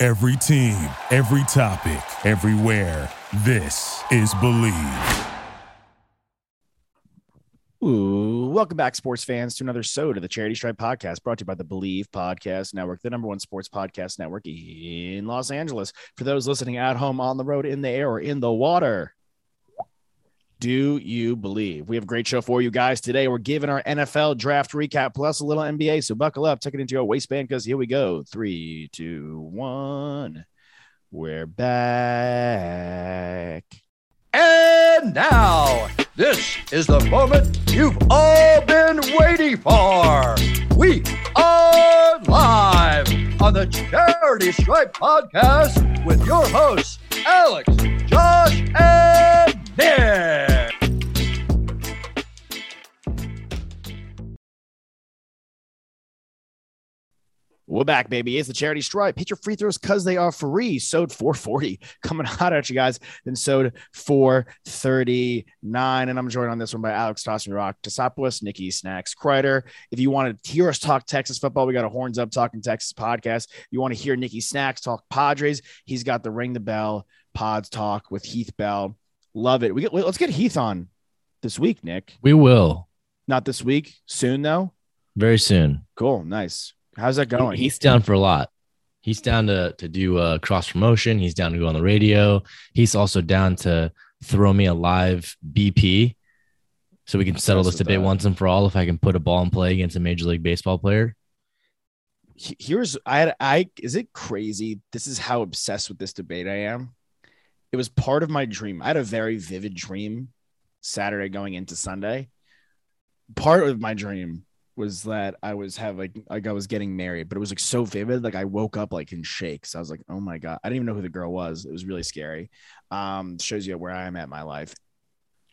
Every team, every topic, everywhere. This is Believe. Ooh, welcome back, sports fans, to another so to the Charity Stripe podcast brought to you by the Believe Podcast Network, the number one sports podcast network in Los Angeles. For those listening at home, on the road, in the air, or in the water, do you believe? We have a great show for you guys today. We're giving our NFL draft recap plus a little NBA. So buckle up, tuck it into your waistband because here we go. Three, two, one. We're back. And now, this is the moment you've all been waiting for. We are live on the Charity Stripe podcast with your hosts, Alex, Josh, and Nick. We're back, baby. It's the charity stripe. Hit your free throws because they are free. Sode 440 coming hot at you guys. Then Sode 439. And I'm joined on this one by Alex Tossin Rock, Tosopoulos, Nikki Snacks, Kreider. If you want to hear us talk Texas football, we got a Horns Up Talking Texas podcast. If you want to hear Nikki Snacks talk Padres, he's got the Ring the Bell Pods talk with Heath Bell. Love it. We get, let's get Heath on this week, Nick. We will Not this week, soon though. very soon. Cool, nice. How's that going? He's down for a lot. He's down to to do uh, cross promotion. He's down to go on the radio. He's also down to throw me a live BP, so we can settle this debate that. once and for all. If I can put a ball in play against a major league baseball player, here's I had I is it crazy? This is how obsessed with this debate I am. It was part of my dream. I had a very vivid dream Saturday going into Sunday. Part of my dream was that I was having like like I was getting married, but it was like so vivid. Like I woke up like in shakes. I was like, oh my God. I didn't even know who the girl was. It was really scary. Um, shows you where I am at my life.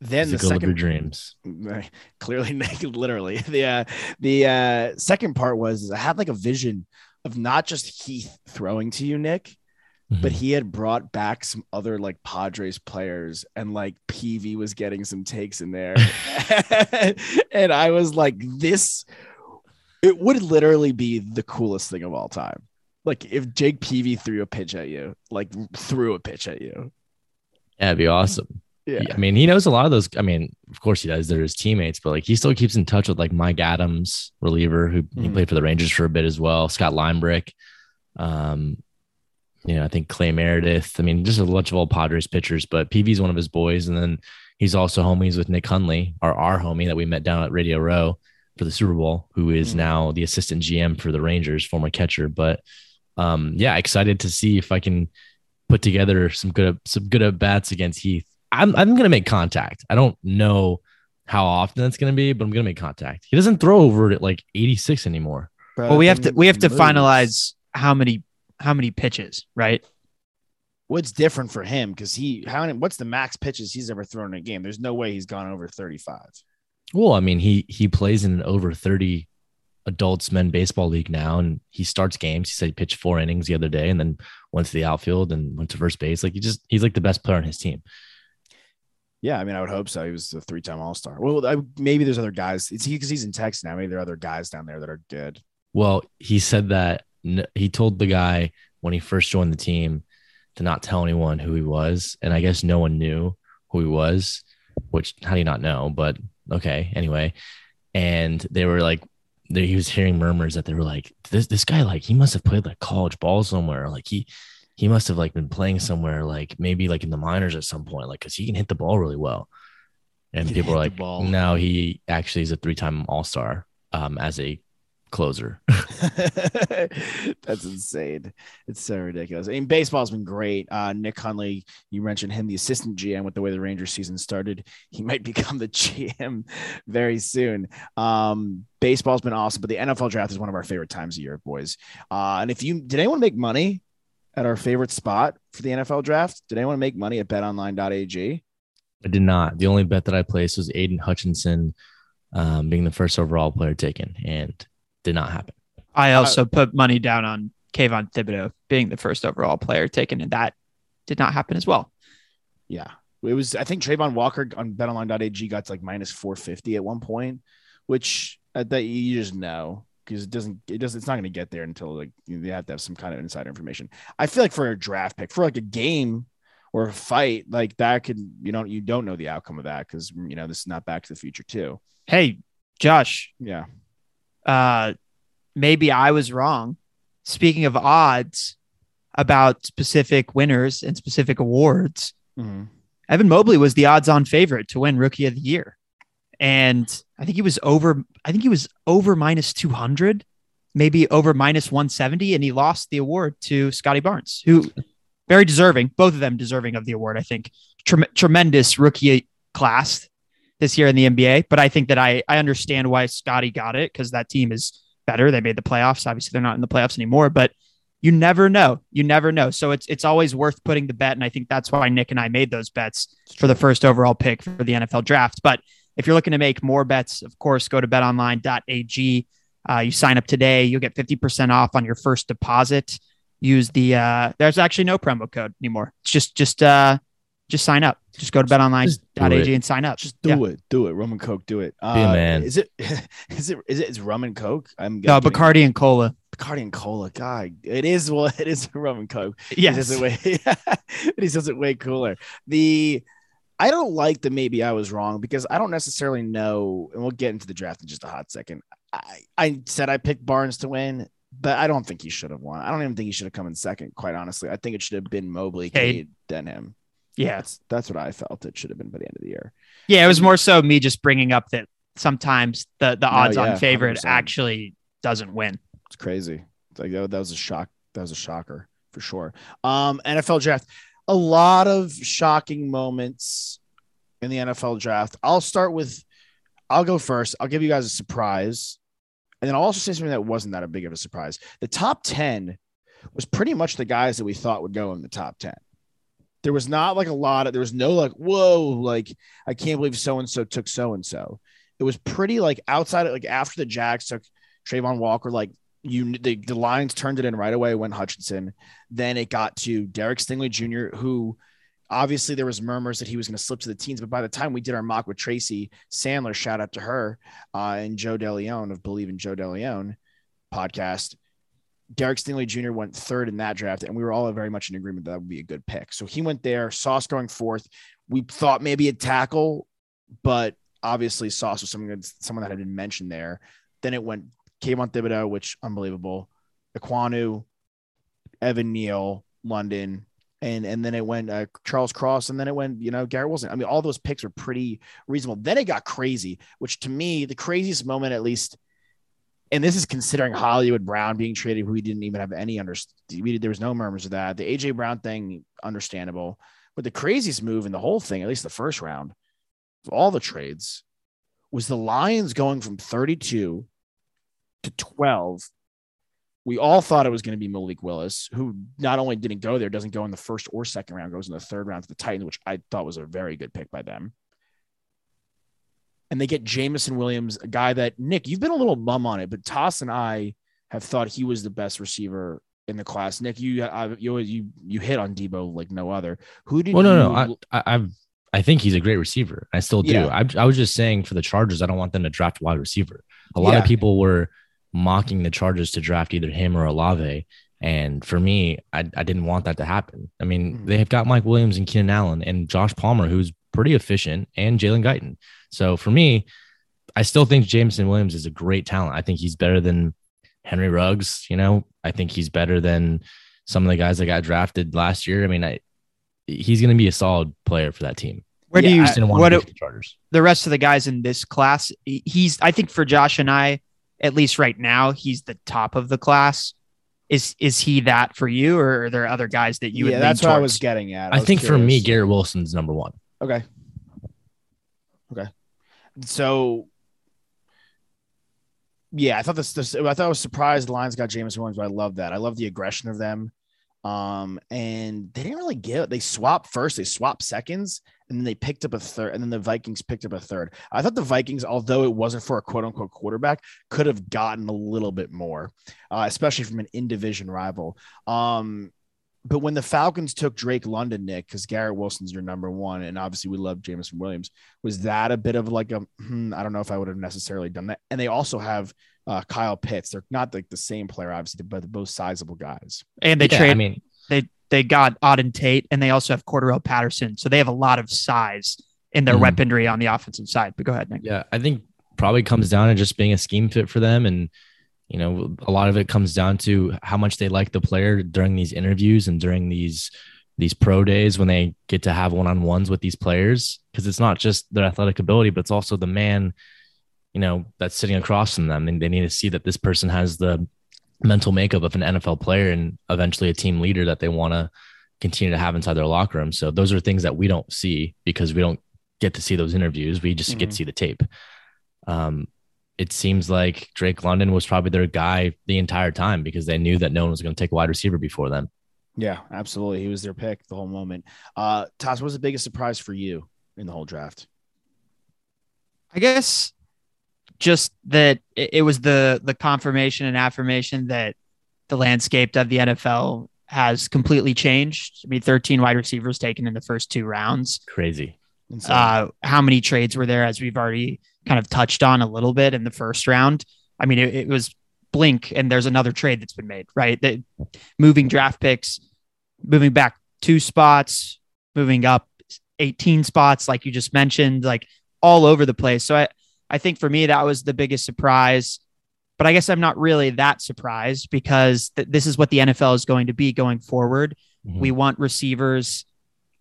Then the second dreams. clearly naked literally the uh the uh second part was i had like a vision of not just heath throwing to you nick but Mhm. he had brought back some other like padres players and like Peavy was getting some takes in there and i was like this it would literally be the coolest thing of all time like if jake Peavy threw a pitch at you like threw a pitch at you it'd be awesome. yeah I mean, he knows a lot of those. I mean, of course he does. They're his teammates, but like he still keeps in touch with like Mike Adams, reliever, who he Mhm. played for the Rangers for a bit as well. Scott Linebrink, um, you know, I think Cla Meredith. I mean, just a bunch of old Padres pitchers. But Peavy's one of his boys, and then he's also homies with Nick Hundley, our our homie that we met down at Radio Row for the Super Bowl, who is Mhm. now the assistant GM for the Rangers, former catcher. But um, yeah, excited to see if I can put together some good some good at bats against Heath. I'm I'm gonna make contact. I don't know how often that's gonna be, but I'm gonna make contact. He doesn't throw over at like 86 anymore. Well, we have to we have to Moves. finalize how many how many pitches, right? what's different for him because he how many what's the max pitches he's ever thrown in a game there's no way he's gone over 35 Well, I mean, he he plays in an over 30 adults men baseball league now, and he starts games. He said he pitched four innings the other day, and then went to the outfield and went to first base. Like he just he's like the best player on his team. yeah i mean i would hope so he was a three-time all-star well I, maybe there's other guys it's he because he's in texas now maybe there are other guys down there that are good Well, he said that n- he told the guy when he first joined the team to not tell anyone who he was, and I guess no one knew who he was. Which how do you not know? But okay, anyway. And they were like, they, he was hearing murmurs that they were like, this this guy like he must have played like college ball somewhere, like he he must have like been playing somewhere, like maybe like in the minors at some point, like because he can hit the ball really well. And people were like, no, he actually is a three time All Star um, as a closer. That's insane. It's so ridiculous. I mean, baseball's been great. Uh, Nick Hundley, you mentioned him, the assistant GM, with the way the Rangers season started. He might become the GM very soon. Um, baseball's been awesome, but the NFL draft is one of our favorite times of year, boys. Uh, and if you did anyone make money at our favorite spot for the NFL draft. Did anyone make money at betonline.ag? I did not. The only bet that I placed was Aidan Hutchinson um, being the first overall player taken, and did not happen. I also put money down on Kayvon Thibodeaux being the first overall player taken, and that did not happen as well. Yeah. It was, I think Travon Walker on betonline.ag got to like minus 450 at one point, which uh, that you just know because it doesn't, it doesn't, it's not going to get there until like you they have to have some kind of insider information. I feel like for a draft pick, for like a game or a fight, like that could, you know, you don't know the outcome of that because, you know, this is not back to the future too. Hey, Josh, Yeah. Uh, maybe I was wrong. Speaking of odds about specific winners and specific awards, Mhm. Evan Mobley was the odds on favorite to win rookie of the year. And I think he was over, I think he was over minus 200, maybe over minus 170. And he lost the award to Scottie Barnes, who very deserving, both of them deserving of the award. I think Trem- tremendous rookie class this year in the NBA. But I think that I, I understand why Scottie got it because that team is better. They made the playoffs. Obviously, they're not in the playoffs anymore, but you never know. You never know. So it's it's always worth putting the bet, and I think that's why Nick and I made those bets for the first overall pick for the NFL draft. But if you're looking to make more bets, of course, go to betonline.ag. Uh, you sign up today, you'll get 50% off on your first deposit. Use the uh, there's actually no promo code anymore. It's just just uh just sign up. Just go to Just do betonline.ag and sign up. Just do Yeah. it. Do it. Rum and Coke. Do it. Uh, Be a man. Is it, is it, is it, is rum and Coke? I'm No, getting- Bacardi and Cola. Bacardi and cola. God, it is well, it is rum and coke. Yes. He does it way, but he does it way cooler. The I don't like the maybe I was wrong because I don't necessarily know, and we'll get into the draft in just a hot second. I, I said I picked Barnes to win, but I don't think he should have won. I don't even think he should have come in second, quite honestly. I think it should have been Mobley, Cade. Cade, then him. Yeah. That's that's what I felt it should have been by the end of the year. Yeah, it was more so me just bringing up that sometimes the the odds yeah, on favorite 100%. actually doesn't win. It's crazy. It's like that, that was a shock. That was a shocker for sure. Um, NFL draft, a lot of shocking moments in the NFL draft. I'll start with, I'll go first. I'll give you guys a surprise, and then I'll also say something that wasn't that a big of a surprise. The top ten was pretty much the guys that we thought would go in the top ten. There was not like a lot of. There was no like, whoa, like I can't believe so and so took so and so. It was pretty like outside of like after the Jags took Travon Walker, like you the, the Lions turned it in right away when Hutchinson. Then it got to Derek Stingley Jr., who obviously there was murmurs that he was going to slip to the teens, but by the time we did our mock with Tracy Sandler, shout out to her uh, and Joe DeLeon of Believe in Joe DeLeon podcast. Derek Stingley Jr. went third in that draft, and we were all very much in agreement that, that would be a good pick. So he went there. Sauce going fourth. We thought maybe a tackle, but obviously Sauce was someone someone that had been mentioned there. Then it went Kayvon Thibodeaux, which unbelievable. Ekwonu, Evan Neal, London, and and then it went uh, Charles Cross, and then it went you know Garrett Wilson. I mean, all those picks were pretty reasonable. Then it got crazy, which to me the craziest moment, at least, and this is considering Hollywood Brown being traded, we didn't even have any under. There was no murmurs of that. The AJ Brown thing, understandable, but the craziest move in the whole thing, at least the first round, of all the trades, was the Lions going from 32 to 12 we all thought it was going to be Malik Willis, who not only didn't go there, doesn't go in the first or second round, goes in the third round to the Titans, which I thought was a very good pick by them. And they get Jameson Williams, a guy that Nick, you've been a little mum on it, but Toss and I have thought he was the best receiver in the class. Nick, you I, you you you hit on Deebo like no other. Who did Well, no, you, no, I, I, I've, I think he's a great receiver. I still do. Yeah. I, I was just saying for the Chargers, I don't want them to draft wide receiver. A lot of people were mocking the Chargers to draft either him or Olave. And for me, I, I didn't want that to happen. I mean, Mhm. they've got Mike Williams and Keenan Allen and Josh Palmer, who's pretty efficient, and Jalen Guyton. So for me, I still think Jameson Williams is a great talent. I think he's better than Henry Ruggs. You know, I think he's better than some of the guys that got drafted last year. I mean, I, he's going to be a solid player for that team. Where Yeah, do you I want what to do, the Chargers. the rest of the guys in this class? He's I think for Josh and I, at least right now, he's the top of the class. Is is he that for you, or are there other guys that you? yeah, would that's lean what I was getting at. I was think for me, curious. Garrett Wilson's number one. Okay. Okay. So yeah, I thought this, this I thought I was surprised the Lions got James Williams, but I love that. I love the aggression of them. Um, and they didn't really give they swapped first, they swapped seconds, and then they picked up a third, and then the Vikings picked up a third. I thought the Vikings, although it wasn't for a quote unquote quarterback, could have gotten a little bit more, uh, especially from an in division rival. Um, but when the Falcons took Drake London, Nick, because Garrett Wilson's your number one, and obviously we love Jameson Williams, was that a bit of like a hmm, I don't know if I would have necessarily done that. And they also have uh, Kyle Pitts. They're not like the same player, obviously, but they're both sizable guys. And they Yeah, trade I mean, they they got Auden Tate and they also have Cordero Patterson. So they have a lot of size in their Mhm. weaponry on the offensive side. But go ahead, Nick. Yeah, I think probably comes down to just being a scheme fit for them. And, you know, a lot of it comes down to how much they like the player during these interviews and during these these pro days when they get to have one-on-ones with these players. Cause it's not just their athletic ability, but it's also the man, you know, that's sitting across from them. And they need to see that this person has the mental makeup of an NFL player and eventually a team leader that they want to continue to have inside their locker room. So those are things that we don't see because we don't get to see those interviews. We just get Mhm. to see the tape. Um, it seems like Drake London was probably their guy the entire time because they knew that no one was going to take a wide receiver before them. Yeah, absolutely. He was their pick the whole moment. Uh, Toss, what was the biggest surprise for you in the whole draft? I guess just that it, it was the the confirmation and affirmation that the landscape of the NFL has completely changed. I mean, 13 wide receivers taken in the first two rounds. Crazy. Uh, how many trades were there, as we've already kind of touched on a little bit in the first round? I mean, it, it was blink, and there's another trade that's been made, right? That moving draft picks, moving back two spots, moving up 18 spots, like you just mentioned, like all over the place. So I, I think for me, that was the biggest surprise. But I guess I'm not really that surprised because th- this is what the NFL is going to be going forward. Mhm. We want receivers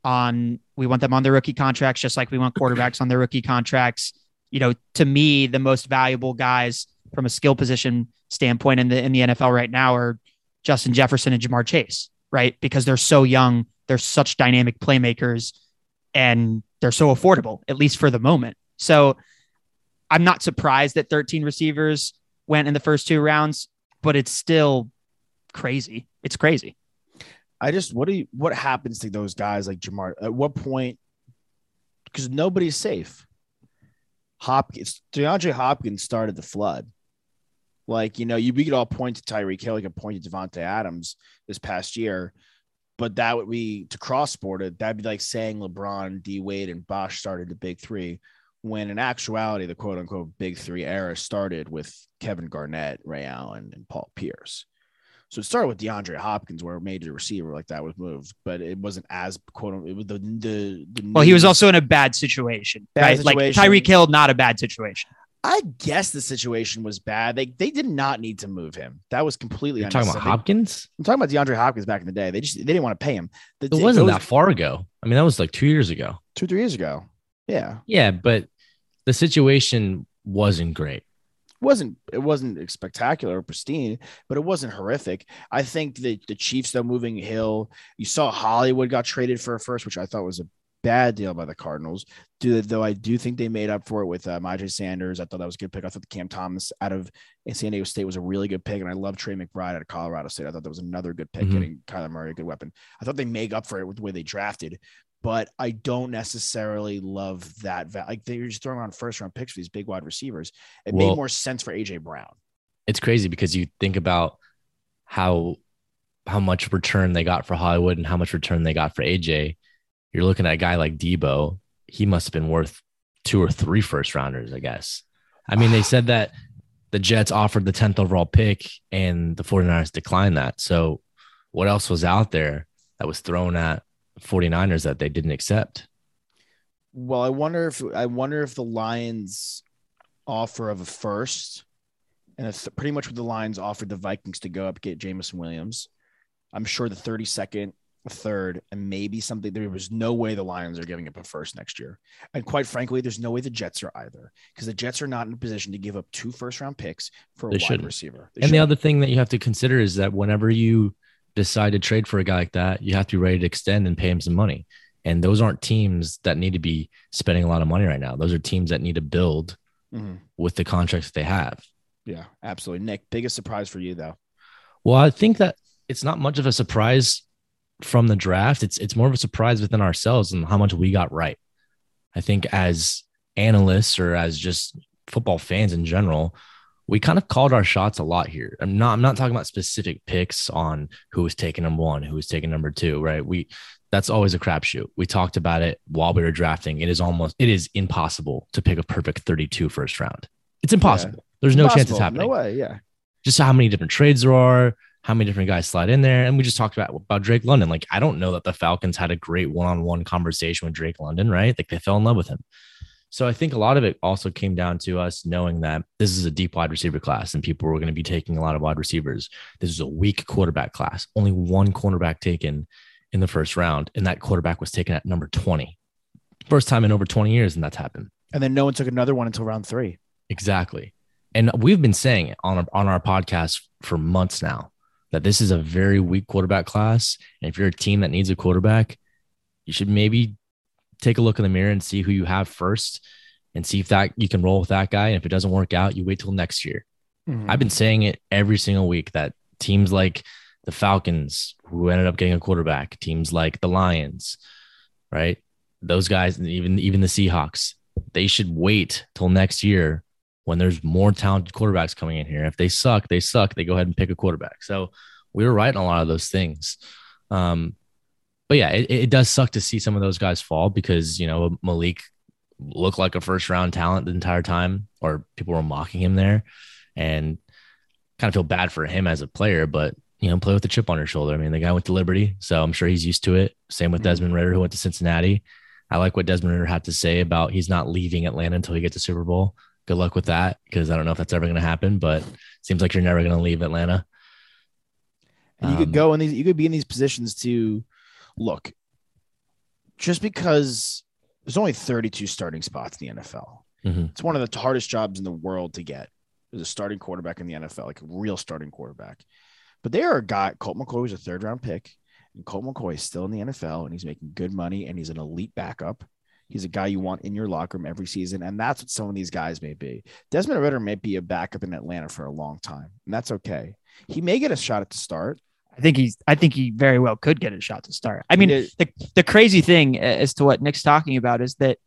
on, we want them on their rookie contracts, just like we want quarterbacks on their rookie contracts. You know, to me, the most valuable guys from a skill position standpoint in the in the NFL right now are Justin Jefferson and Ja'Marr Chase, right? Because they're so young, they're such dynamic playmakers, and they're so affordable, at least for the moment. So I'm not surprised that 13 receivers went in the first two rounds, but it's still crazy. It's crazy. I just what do you what happens to those guys like Ja'Marr? At what point? Because nobody's safe. Hopkins, DeAndre Hopkins started the flood. Like you know, you we could all point to Tyreek Hill, we could point to Davante Adams this past year, but that would be to cross sport it. That'd be like saying LeBron, D Wade, and Bosh started the big three, when in actuality, the quote unquote big three era started with Kevin Garnett, Ray Allen, and Paul Pierce. So it started with DeAndre Hopkins, where a major receiver like that was moved, but it wasn't as quote unquote. It was the the, the Well, he was also in a bad situation, Bad right? situation. Like Tyreek Hill, not a bad situation. I guess the situation was bad. They they did not need to move him. That was completely. You're talking about. Hopkins? I'm talking about DeAndre Hopkins back in the day. They just they didn't want to pay him. The- It wasn't those- that far ago. I mean, that was like two years ago. two three years ago. Yeah, Yeah, but the situation wasn't great. It wasn't it wasn't spectacular or pristine, but it wasn't horrific. I think that the Chiefs though moving Hill, you saw Hollywood got traded for a first, which I thought was a bad deal by the Cardinals. Do though I do think they made up for it with uh, Myjai Sanders. I thought that was a good pick. I thought the Cam Thomas out of San Diego State was a really good pick, and I love Trey McBride out of Colorado State. I thought that was another good pick, Mhm. getting Kyler Murray a good weapon. I thought they make up for it with the way they drafted. But I don't necessarily love that. Va- like they're just throwing around first round picks for these big wide receivers. It made more sense for AJ Brown. It's crazy because you think about how how much return they got for Hollywood and how much return they got for AJ. You're looking at a guy like Deebo. He must have been worth two or three first rounders, I guess. I mean, they said that the Jets offered the 10th overall pick and the 49ers declined that. So what else was out there that was thrown at 49ers that they didn't accept? Well, I wonder if I wonder if the Lions offer of a first, and it's pretty much what the Lions offered the Vikings to go up get Jameson Williams. I'm sure the 32nd, a third, and maybe something. There was no way the Lions are giving up a first next year, and quite frankly, there's no way the Jets are either, because the Jets are not in a position to give up two first round picks for a They wide shouldn't. receiver. They and the shouldn't. other thing that you have to consider is that whenever you decide to trade for a guy like that, you have to be ready to extend and pay him some money. And those aren't teams that need to be spending a lot of money right now. Those are teams that need to build Mhm. with the contracts that they have. yeah, absolutely. Nick, biggest surprise for you though. Well, I think that it's not much of a surprise from the draft, it's it's more of a surprise within ourselves and how much we got right. I think as analysts or as just football fans in general, we kind of called our shots a lot here. I'm not I'm not talking about specific picks on who was taking number one, who was taking number two, right? We that's always a crapshoot. We talked about it while we were drafting. It is almost it is impossible to pick a perfect 32 first round. It's impossible. Yeah. There's no chance it's happening. No way, yeah. Just how many different trades there are, how many different guys slide in there. And we just talked about about Drake London. Like, I don't know that the Falcons had a great one-on-one conversation with Drake London, right? Like they fell in love with him. So I think a lot of it also came down to us knowing that this is a deep wide receiver class and people were going to be taking a lot of wide receivers. This is a weak quarterback class. Only one cornerback taken in the first round, and that quarterback was taken at number 20. First time in over 20 years, and that's happened. And then no one took another one until round three. Exactly. And we've been saying it on our, on our podcast for months now that this is a very weak quarterback class. And if you're a team that needs a quarterback, you should maybe take a look in the mirror and see who you have first and see if that you can roll with that guy. And if it doesn't work out, you wait till next year. Mm-hmm. I've been saying it every single week that teams like the Falcons, who ended up getting a quarterback, teams like the Lions, right? Those guys, even even the Seahawks, they should wait till next year when there's more talented quarterbacks coming in here. If they suck, they suck. They go ahead and pick a quarterback. So we were right on a lot of those things. Um, but yeah, it, it does suck to see some of those guys fall because you know Malik looked like a first round talent the entire time, or people were mocking him there, and kind of feel bad for him as a player. But you know, play with the chip on your shoulder. I mean, the guy went to Liberty, so I'm sure he's used to it. Same with mm-hmm. Desmond Ridder, who went to Cincinnati. I like what Desmond Ridder had to say about he's not leaving Atlanta until he gets to Super Bowl. Good luck with that because I don't know if that's ever going to happen, but seems like you're never going to leave Atlanta. And you um, could go in these, you could be in these positions to look. Just because there's only 32 starting spots in the NFL, mm-hmm. it's one of the hardest jobs in the world to get. As a starting quarterback in the NFL, like a real starting quarterback. But there are a guy, Colt McCoy was a third round pick, and Colt McCoy is still in the NFL and he's making good money and he's an elite backup. He's a guy you want in your locker room every season. And that's what some of these guys may be. Desmond Ridder may be a backup in Atlanta for a long time, and that's okay. He may get a shot at the start. I think he's. I think he very well could get a shot to start. I mean, the the crazy thing as to what Nick's talking about is that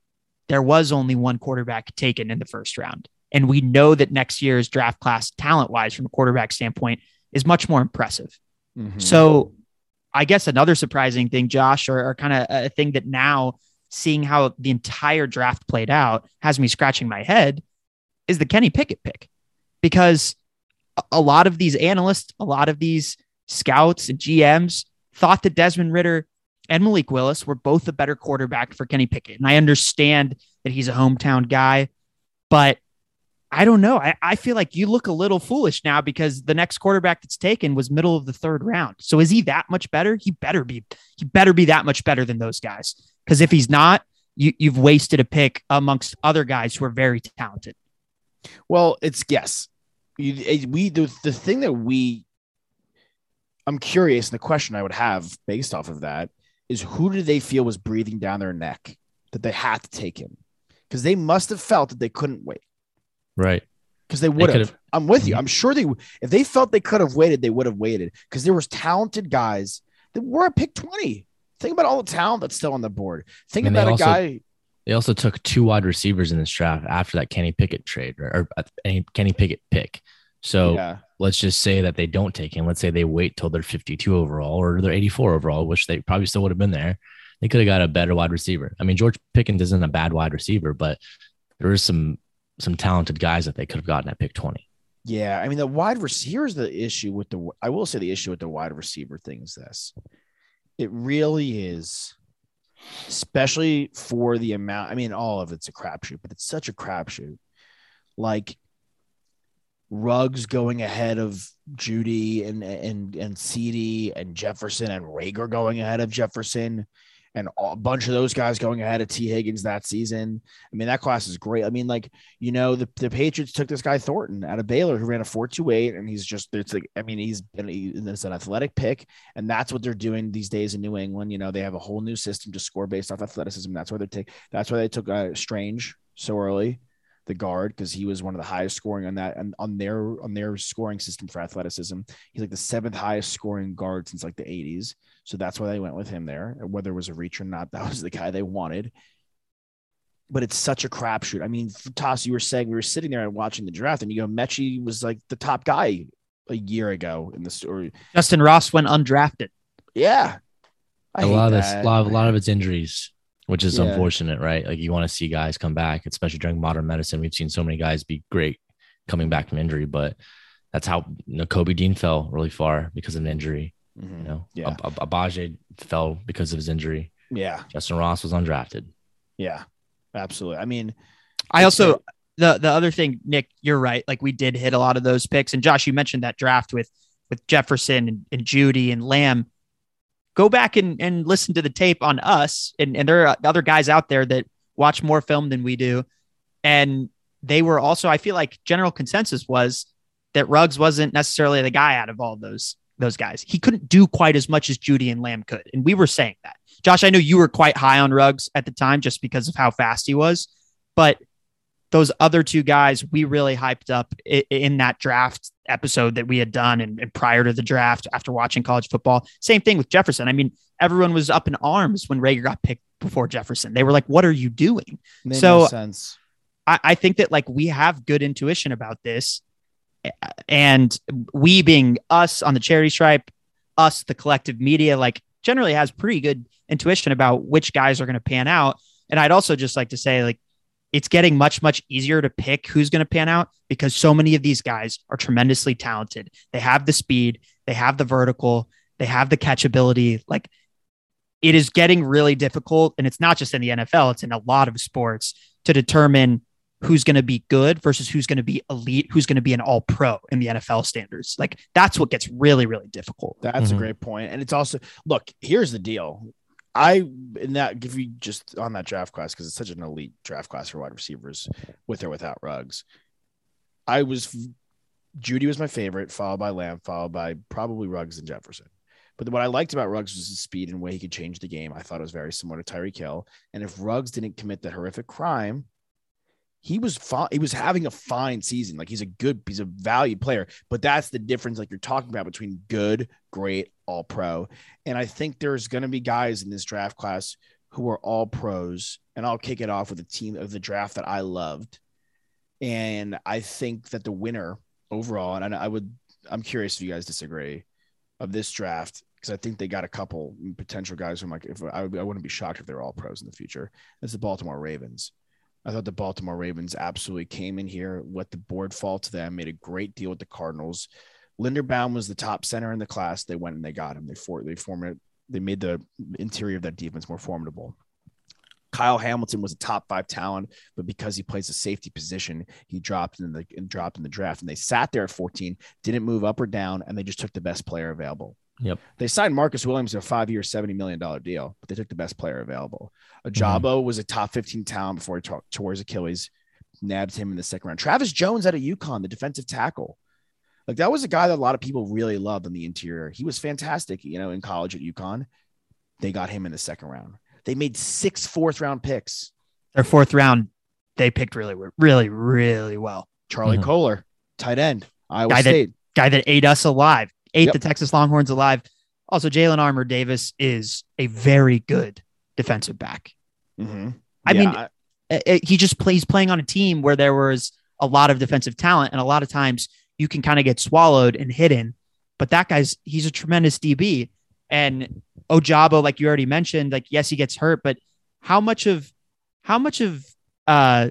there was only one quarterback taken in the first round, and we know that next year's draft class, talent wise, from a quarterback standpoint, is much more impressive. Mm-hmm. So I guess another surprising thing, Josh, or, or kind of a thing that now seeing how the entire draft played out has me scratching my head is the Kenny Pickett pick. Because a lot of these analysts, a lot of these scouts and GMs thought that Desmond Ridder and Malik Willis were both a better quarterback for Kenny Pickett. And I understand that he's a hometown guy, but I don't know. I, I feel like you look a little foolish now because the next quarterback that's taken was middle of the third round. So is he that much better? He better be. He better be that much better than those guys. Because if he's not, you, you've wasted a pick amongst other guys who are very talented. Well, it's yes. You, eh, we the, the thing that we I'm curious, and the question I would have based off of that is who did they feel was breathing down their neck that they had to take him? Because they must have felt that they couldn't wait. Right. Because they would have. I'm with you. Mm-hmm. I'm sure they, if they felt they could have waited, they would have waited. Because there was talented guys that were at pick 20. Think about all the talent that's still on the board. Think and about a also, guy. They also took two wide receivers in this draft after that Kenny Pickett trade or, or uh, Kenny Pickett pick. So yeah. Let's just say that they don't take him. Let's say they wait till they're 52 overall or they're 84 overall, which they probably still would have been there. They could have got a better wide receiver. I mean, George Pickens isn't a bad wide receiver, but there is some some talented guys that they could have gotten at pick 20. Yeah, I mean the wide receiver is the issue with the I will say the issue with the wide receiver thing is this. It really is especially for the amount I mean all of it's a crapshoot, but it's such a crapshoot. Like Ruggs going ahead of Judy and and and CeeDee and Jefferson and Reagor going ahead of Jefferson and a bunch of those guys going ahead of Tee Higgins that season. I mean, that class is great. I mean, like, you know, the, the Patriots took this guy Thornton out of Baylor who ran a 428, and he's just, it's like, I mean, he's been, it's an athletic pick, and that's what they're doing these days in New England. You know, they have a whole new system to score based off athleticism. That's why they take, that's why they took uh, Strange so early. The guard, because he was one of the highest scoring on that and on their on their scoring system for athleticism. He's like the seventh highest scoring guard since like the 80s. So that's why they went with him there. Whether it was a reach or not, that was the guy they wanted. But it's such a crapshoot. I mean, Toss, you were saying we were sitting there and watching the draft, and you go, Mechie was like the top guy a year ago in the story. Justyn Ross went undrafted. Yeah. I a hate lot of this, a lot of, a lot of it's injuries, which is Yeah. unfortunate, right? Like you want to see guys come back, especially during modern medicine. We've seen so many guys be great coming back from injury, but that's how you know, Kobe Dean fell really far because of an injury. Mhm. You know, Yeah. Ab- Ab- Abaje fell because of his injury. Yeah. Justyn Ross was undrafted. Yeah. Absolutely. I mean, I It's also the the other thing, Nick, you're right. Like we did hit a lot of those picks, and Josh, you mentioned that draft with with Jefferson and, and Judy and Lamb. Go back and, and listen to the tape on us, and, and there are other guys out there that watch more film than we do, and they were also. I feel like general consensus was that Ruggs wasn't necessarily the guy out of all those those guys. He couldn't do quite as much as Judy and Lamb could, and we were saying that. Josh, I know you were quite high on Ruggs at the time just because of how fast he was, but those other two guys we really hyped up in that draft episode that we had done and, and prior to the draft after watching college football. Same thing with Jefferson. I mean, everyone was up in arms when Reagor got picked before Jefferson. They were like, what are you doing? made So- no sense. I, I think that like we have good intuition about this. And we being us on the charity stripe, us, the collective media, like generally has pretty good intuition about which guys are going to pan out. And I'd also just like to say, like, it's getting much, much easier to pick who's going to pan out because so many of these guys are tremendously talented. They have the speed, they have the vertical, they have the catchability. Like, it is getting really difficult. And it's not just in the NFL, it's in a lot of sports to determine who's going to be good versus who's going to be elite, who's going to be an all pro in the NFL standards. Like, that's what gets really, really difficult. That's Mhm. a great. And it's also look, here's the deal. I in that give you just on that draft class because it's such an elite draft class for wide receivers with or without Ruggs. I was Judy was my favorite, followed by Lamb, followed by probably Ruggs and Jefferson. But what I liked about Ruggs was his speed and way he could change the game. I thought it was very similar to Tyreek Hill. And if Ruggs didn't commit that horrific crime, he was fine. He was having a fine season. Like he's a good, he's a valued player. But that's the difference, like you're talking about, between good, great, all pro. And I think there's going to be guys in this draft class who are all pros. And I'll kick it off with a team of the draft that I loved. And I think that the winner overall, and I, would, I'm curious if you guys disagree of this draft because I think they got a couple potential guys who might. If I, I wouldn't be shocked if they're all pros in the future. It's the Baltimore Ravens. I thought the Baltimore Ravens absolutely came in here, let the board fall to them, made a great deal with the Cardinals. Linderbaum was the top center in the class. They went and they got him. They for they formed it. They made the interior of that defense more formidable. Kyle Hamilton was a top five talent, but because he plays a safety position, he dropped in the dropped in the draft. And they sat there at 14, didn't move up or down, and they just took the best player available. Yep. They signed Marcus Williams to a five-year, $70 million deal, but they took the best player available. Ojabo was a top 15 talent before he tore, tore his Achilles, nabbed him in the second round. Travis Jones out of UConn, the defensive tackle. Like that was a guy that a lot of people really loved in the interior. He was fantastic, you know, in college at UConn. They got him in the second round. They made six fourth round picks. Their fourth round, they picked really, really, really well. Charlie Mhm. Kolar, tight end, Iowa Guy that- State. Guy that ate us alive, ate Yep. the Texas Longhorns alive. Also, Jalen Armour Davis is a very good defensive back. Mhm. I Yeah, mean, I- uh, uh, he just plays playing on a team where there was a lot of defensive talent, and a lot of times you can kind of get swallowed and hidden. But that guy's he's a tremendous DB, and Ojabo, like you already mentioned, like yes, he gets hurt, but how much of how much of uh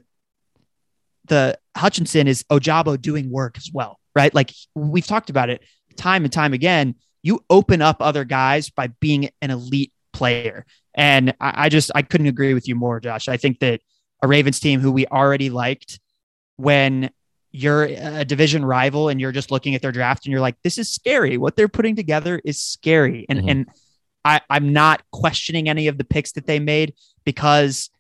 the Hutchinson is Ojabo doing work as well, right? Like we've talked about it time and time again. You open up other guys by being an elite player. And I, I just I couldn't agree with you more, Josh. I think that a Ravens team who we already liked when you're a division rival and you're just looking at their draft and you're like, this is scary. What they're putting together is scary. And Mhm. and I, I'm not questioning any of the picks that they made because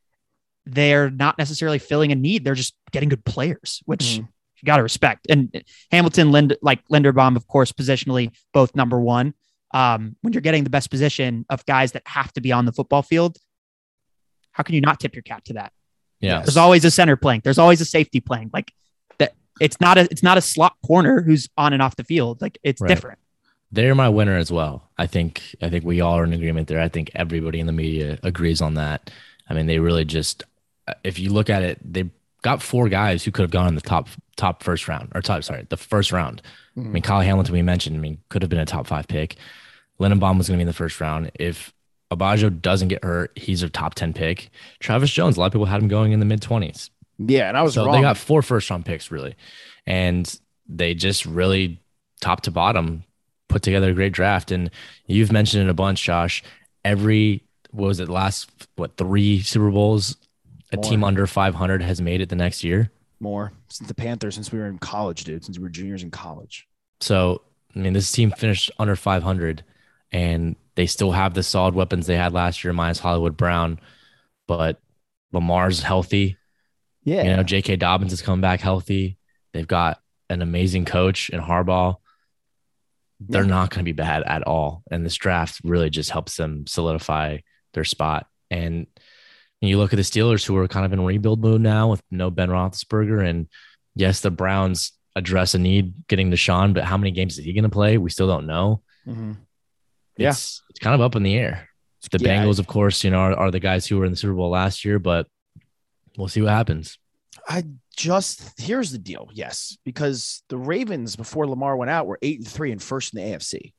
they're not necessarily filling a need. They're just getting good players, which Mhm. You got to respect. And Hamilton, Lind, like Linderbaum, of course, positionally both number one. Um, when you're getting the best position of guys that have to be on the football field, how can you not tip your cap to that? Yeah. There's always a center playing. There's always a safety playing. Like that. It's not a. It's not a slot corner who's on and off the field. Like it's Right. different. They're my winner as well. I think I think we all are in agreement there. I think everybody in the media agrees on that. I mean, they really just if you look at it, they got four guys who could have gone in the top top first round or top sorry, the first round. I mean, hmm. Kyle Hamilton we mentioned, I mean, could have been a top 5 pick. Linderbaum was going to be in the first round. If Abajo doesn't get hurt, he's a top 10 pick. Travis Jones, a lot of people had him going in the mid 20s. Yeah, and I was So wrong. they got four first round picks really, and they just really top to bottom put together a great draft. And you've mentioned it a bunch, Josh. Every what was it last what three Super Bowls? A More. team under 500 has made it the next year. more since the Panthers since we were in college, dude. Since we were juniors in college. So I mean, this team finished under 500, and they still have the solid weapons they had last year, minus Hollywood Brown. But Lamar's healthy. Yeah, You know, J.K. Dobbins has come back healthy. They've got an amazing coach in Harbaugh. They're Yeah. not going to be bad at all. And this draft really just helps them solidify their spot. And you look at the Steelers, who are kind of in rebuild mode now with no Ben Roethlisberger. And yes, the Browns address a need getting Deshaun, but how many games is he going to play? We still don't know. Mhm. Yeah. It's, it's kind of up in the air. The Yeah, Bengals, of course, you know, are, are the guys who were in the Super Bowl last year, but we'll see what happens. I just here's the deal. Yes, because the Ravens before Lamar went out were eight and three and first in the AFC.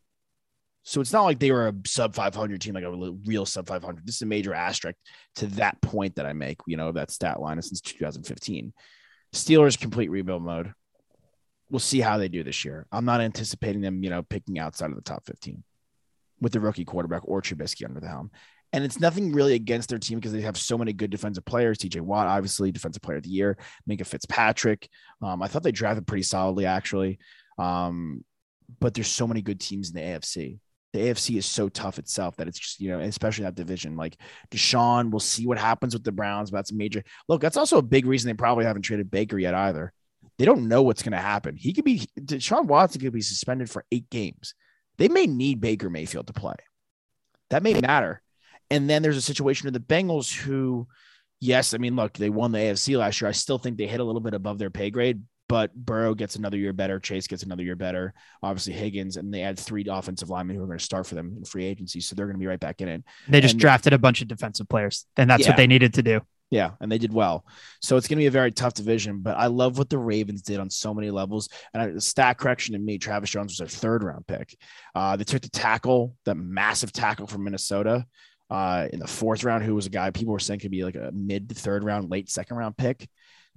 So it's not like they were a sub 500 team, like a real- sub 500. This is a major asterisk to that point that I make, you know, that stat line since 2015. Steelers complete rebuild mode. We'll see how they do this year. I'm not anticipating them, you know, picking outside of the top 15 with the rookie quarterback or Trubisky under the helm. And it's nothing really against their team because they have so many good defensive players. TJ Watt, obviously, defensive player of the year. Minkah Fitzpatrick. Um, I thought they drafted pretty solidly, actually. Um, but there's so many good teams in the AFC. The AFC is so tough itself that it's just, you know, especially that division. Like Deshaun, we'll see what happens with the Browns. But that's major look. That's also a big reason they probably haven't traded Baker yet either. They don't know what's going to happen. He could be Deshaun Watson could be suspended for eight games. They may need Baker Mayfield to play. That may matter. And then there's a situation of the Bengals who, yes, I mean, look, they won the AFC last year. I still think they hit a little bit above their pay grade, but Burrow gets another year better. Chase gets another year better. Obviously, Higgins, and they add three offensive linemen who are going to start for them in free agency. So they're going to be right back in it. They just And- drafted a bunch of defensive players, and that's Yeah. what they needed to do. Yeah, and they did well. So it's going to be a very tough division, but I love what the Ravens did on so many levels. And I, the stat correction to me, Travis Jones was their third round pick. Uh, they took the tackle, that massive tackle from Minnesota uh, in the fourth round, who was a guy people were saying could be like a mid third round, late second round pick.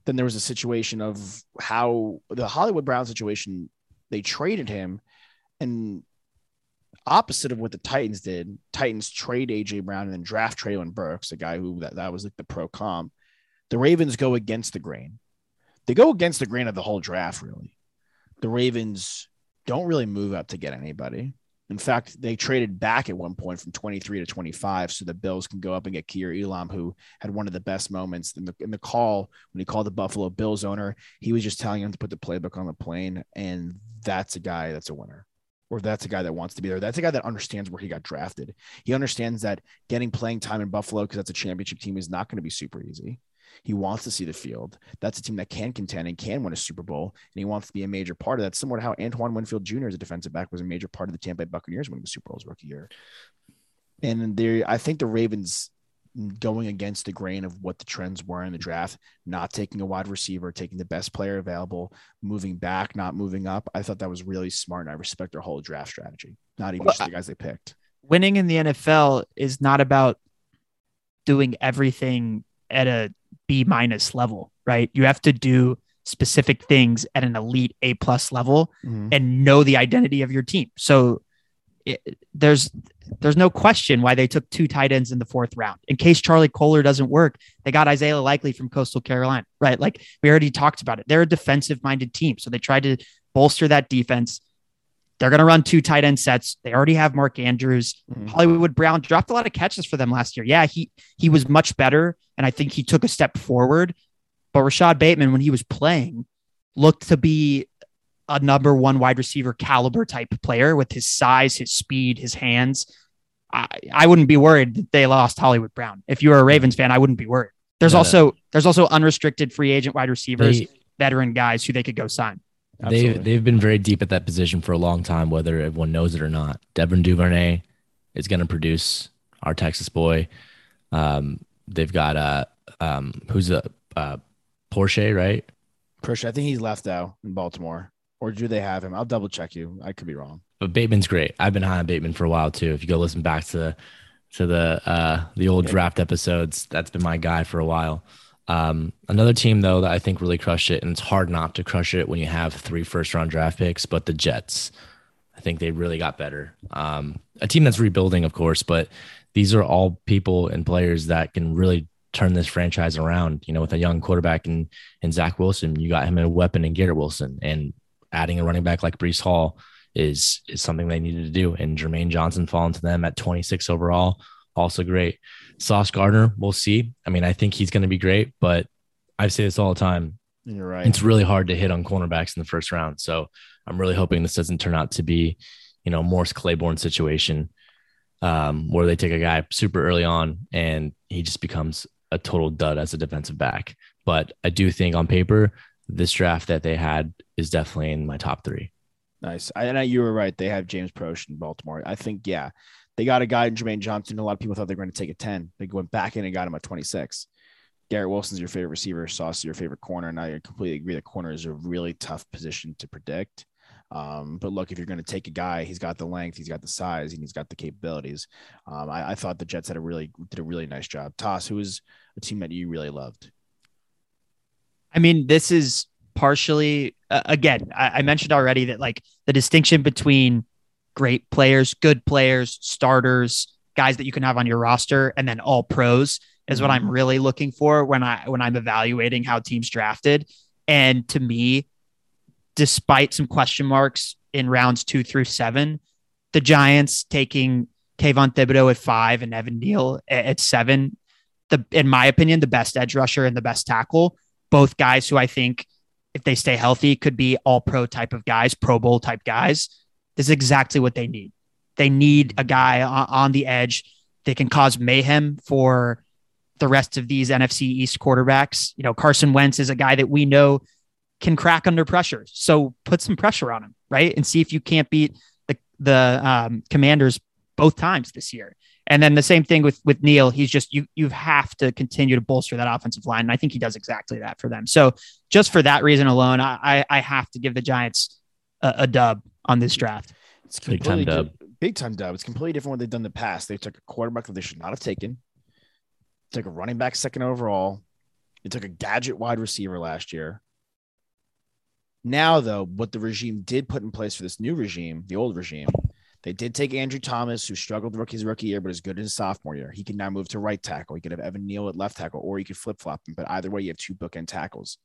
Then there was a situation of how the Hollywood Brown situation, they traded him and opposite of what the Titans did, Titans trade AJ Brown and then draft Treylon Burks, a guy who that, that was like the pro comp. The Ravens go against the grain. They go against the grain of the whole draft, really. The Ravens don't really move up to get anybody. In fact, they traded back at one point from 23 to 25 so the Bills can go up and get Kaiir Elam, who had one of the best moments in the in the call when he called the Buffalo Bills owner. He was just telling him to put the playbook on the plane, and that's a guy that's a winner or that's a guy that wants to be there. That's a guy that understands where he got drafted. He understands that getting playing time in Buffalo because that's a championship team is not going to be super easy. He wants to see the field. That's a team that can contend and can win a Super Bowl, and he wants to be a major part of that. Similar to how Antoine Winfield Jr. as a defensive back was a major part of the Tampa Bay Buccaneers winning the Super Bowl his rookie year. And there, I think the Ravens going against the grain of what the trends were in the draft, not taking a wide receiver, taking the best player available, moving back, not moving up. I thought that was really smart, and I respect their whole draft strategy. Not even Well, just the guys they picked. Winning in the NFL is not about doing everything at a B minus level, right? You have to do specific things at an elite A plus level mm-hmm. and know the identity of your team. So it, there's there's no question why they took two tight ends in the fourth round. In case Charlie Kolar doesn't work, they got Isaiah Likely from Coastal Carolina, right? Like we already talked about it. They're a defensive minded team, so they tried to bolster that defense. They're going to run two tight end sets. They already have Mark Andrews. Mhm. Hollywood Brown dropped a lot of catches for them last year. Yeah, he he was much better, and I think he took a step forward. But Rashod Bateman, when he was playing, looked to be a number one wide receiver caliber type player with his size, his speed, his hands. I, I wouldn't be worried that they lost Hollywood Brown. If you were a Ravens fan, I wouldn't be worried. There's also there's also unrestricted free agent wide receivers, They- veteran guys who they could go sign. They Absolutely. they've been very deep at that position for a long time, whether everyone knows it or not. Devin Duvernay is going to produce our Texas boy. Um, they've got uh um who's a uh, Proche, right? Proche, I think he's left out in Baltimore, or do they have him? I'll double check you. I could be wrong. But Bateman's great. I've been high on Bateman for a while too. If you go listen back to to the uh the old draft episodes, that's been my guy for a while. Um, another team though that I think really crushed it, and it's hard not to crush it when you have three first round draft picks, but the Jets. I think they really got better. Um, a team that's rebuilding, of course, but these are all people and players that can really turn this franchise around. You know, with a young quarterback and and Zach Wilson, you got him a weapon in Garrett Wilson, and adding a running back like Breece Hall is is something they needed to do. And Jermaine Johnson falling to them at 26 overall, also great. Sauce Gardner, we'll see. I mean, I think he's going to be great, but I say this all the time. You're right. It's really hard to hit on cornerbacks in the first round. So I'm really hoping this doesn't turn out to be, you know, Morris Claiborne situation um, where they take a guy super early on and he just becomes a total dud as a defensive back. But I do think on paper, this draft that they had is definitely in my top three. Nice. I, and I, you were right. They have James Proche in Baltimore. I think, yeah, they got a guy in Jermaine Johnson. A lot of people thought they were going to take a 10. They went back in and got him at 26. Garrett Wilson's your favorite receiver. Sauce is your favorite corner. And I completely agree. The corner is a really tough position to predict. Um, but look, if you're going to take a guy, he's got the length, he's got the size, and he's got the capabilities. Um, I, I thought the Jets had a really did a really nice job. Toss, who was a team that you really loved? I mean, this is partially uh, again. I, I mentioned already that like the distinction between great players, good players, starters, guys that you can have on your roster, and then all pros is what I'm mm-hmm. really looking for when I when I'm evaluating how teams drafted. And to me, despite some question marks in rounds two through seven, the Giants taking Kayvon Thibodeaux at five and Evan Neal at, at seven, the in my opinion, the best edge rusher and the best tackle, both guys who I think if they stay healthy could be all pro type of guys, pro bowl type guys. Is exactly what they need. They need a guy on, on the edge that can cause mayhem for the rest of these NFC East quarterbacks. You know, Carson Wentz is a guy that we know can crack under pressure. So put some pressure on him, right? And see if you can't beat the the um, Commanders both times this year. And then the same thing with with Neal. He's just you you have to continue to bolster that offensive line, and I think he does exactly that for them. So just for that reason alone, I I, I have to give the Giants a, a dub on this draft. It's Big time completely dub. Big time dub. It's completely different what they've done in the past. They took a quarterback that they should not have taken. Took a running back second overall. They took a gadget wide receiver last year. Now, though, what the regime did put in place for this new regime, the old regime, they did take Andrew Thomas, who struggled rookie his rookie year, but is good in his sophomore year. He can now move to right tackle. He could have Evan Neal at left tackle, or you could flip flop him. But either way, you have two bookend tackles.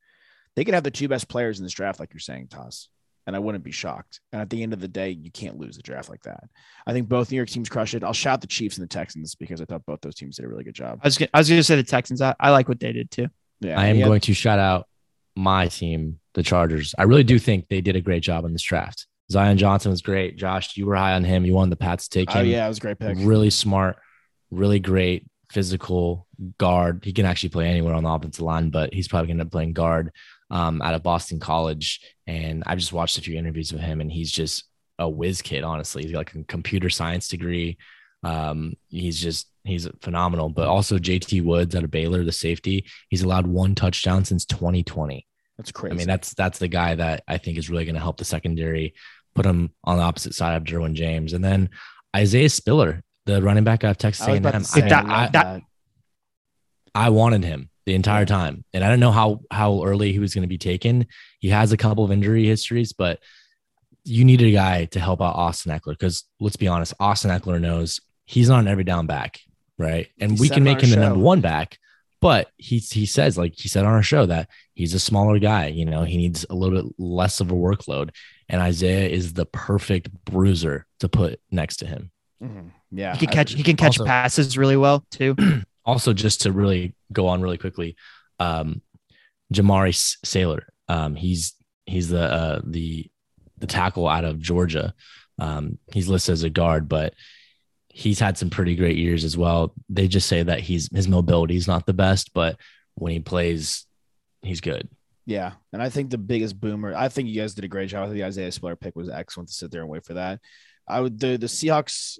They could have the two best players in this draft, like you're saying, Toss. And I wouldn't be shocked. And at the end of the day, you can't lose a draft like that. I think both New York teams crush it. I'll shout the Chiefs and the Texans because I thought both those teams did a really good job. I was gonna, I was going to say the Texans. I, I like what they did too. Yeah, I am yeah. going to shout out my team, the Chargers. I really do think they did a great job on this draft. Zion Johnson was great. Josh, you were high on him. You wanted the Pats to take oh, him. Oh yeah, it was a great pick. Really smart, really great physical guard. He can actually play anywhere on the offensive line, but he's probably going to end up playing guard um, out of Boston College. And I've just watched a few interviews with him, and he's just a whiz kid. Honestly, he's got like a computer science degree. Um, he's just he's phenomenal. But also JT Woods out of Baylor, the safety. He's allowed one touchdown since 2020. That's crazy. I mean, that's that's the guy that I think is really going to help the secondary, put him on the opposite side of Derwin James, and then Isaiah Spiller, the running back out of Texas A&M. about to say, If that- I that- that. I wanted him the entire time, and I don't know how how early he was going to be taken. He has a couple of injury histories, but you needed a guy to help out Austin Ekeler because let's be honest, Austin Ekeler knows he's not an every down back, right? And He we can make our him the number one back, but he he says like he said on our show that he's a smaller guy. You know, he needs a little bit less of a workload, and Isaiah is the perfect bruiser to put next to him. Mhm. Yeah, He can I- catch he can catch also- passes really well too. also just to really go on really quickly um Jamaree Salyer um he's he's the uh the the tackle out of georgia um he's listed as a guard but he's had some pretty great years as well they just say that he's his mobility is not the best but when he plays, he's good. Yeah, and I think the biggest boomer. I think you guys did a great job. I think the Isaiah Spiller pick was excellent to sit there and wait for that. I would the the Seahawks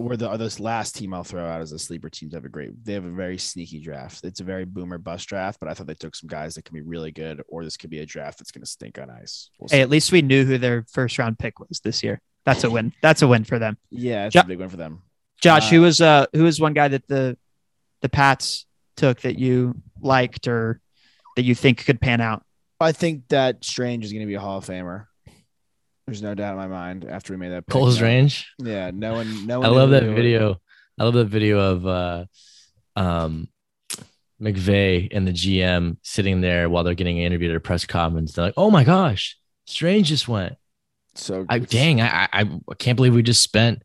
were the are this last team I'll throw out as a sleeper team. They have a great. They have a very sneaky draft. It's a very boomer bust draft, but I thought they took some guys that can be really good, or this could be a draft that's going to stink on ice. We'll Hey, at least we knew who their first round pick was this year. That's a win. That's a win for them. yeah, it's Jo- a big one for them. Josh, Uh, who was uh who was one guy that the the Pats took that you liked or that you think could pan out? I think that Strange is going to be a Hall of Famer. There's no doubt in my mind after we made that. Pick. Cole's No- range. Yeah, no one, no one. I love that video. I love that video of uh, um, McVay and the GM sitting there while they're getting interviewed at a press conference. They're like, "Oh my gosh, Strange just went." So I dang, I, I I can't believe we just spent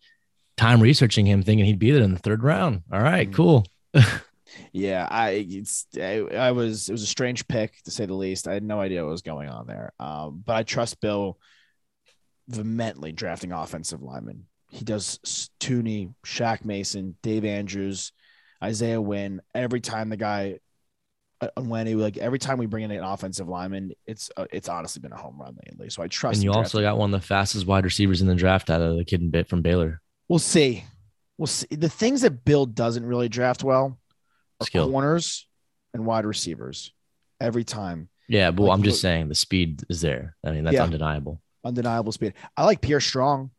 time researching him, thinking he'd be there in the third round. All right, Mhm. cool. Yeah, I it's I, I was it was a strange pick to say the least. I had no idea what was going on there. Um, but I trust Bill vehemently drafting offensive linemen. He does Tooney, Shaq Mason, Dave Andrews, Isaiah Wynn. Every time the guy uh, when he like every time we bring in an offensive lineman, it's uh, it's honestly been a home run lately. So I trust. And you also got one of the fastest wide receivers in the draft out of the kid in bit from Baylor. We'll see. We'll see. The things that Bill doesn't really draft well are Skill. corners and wide receivers. Every time. Yeah, but Like, I'm just saying the speed is there. I mean, that's Yeah. undeniable. Undeniable speed. I like Pierre Strong.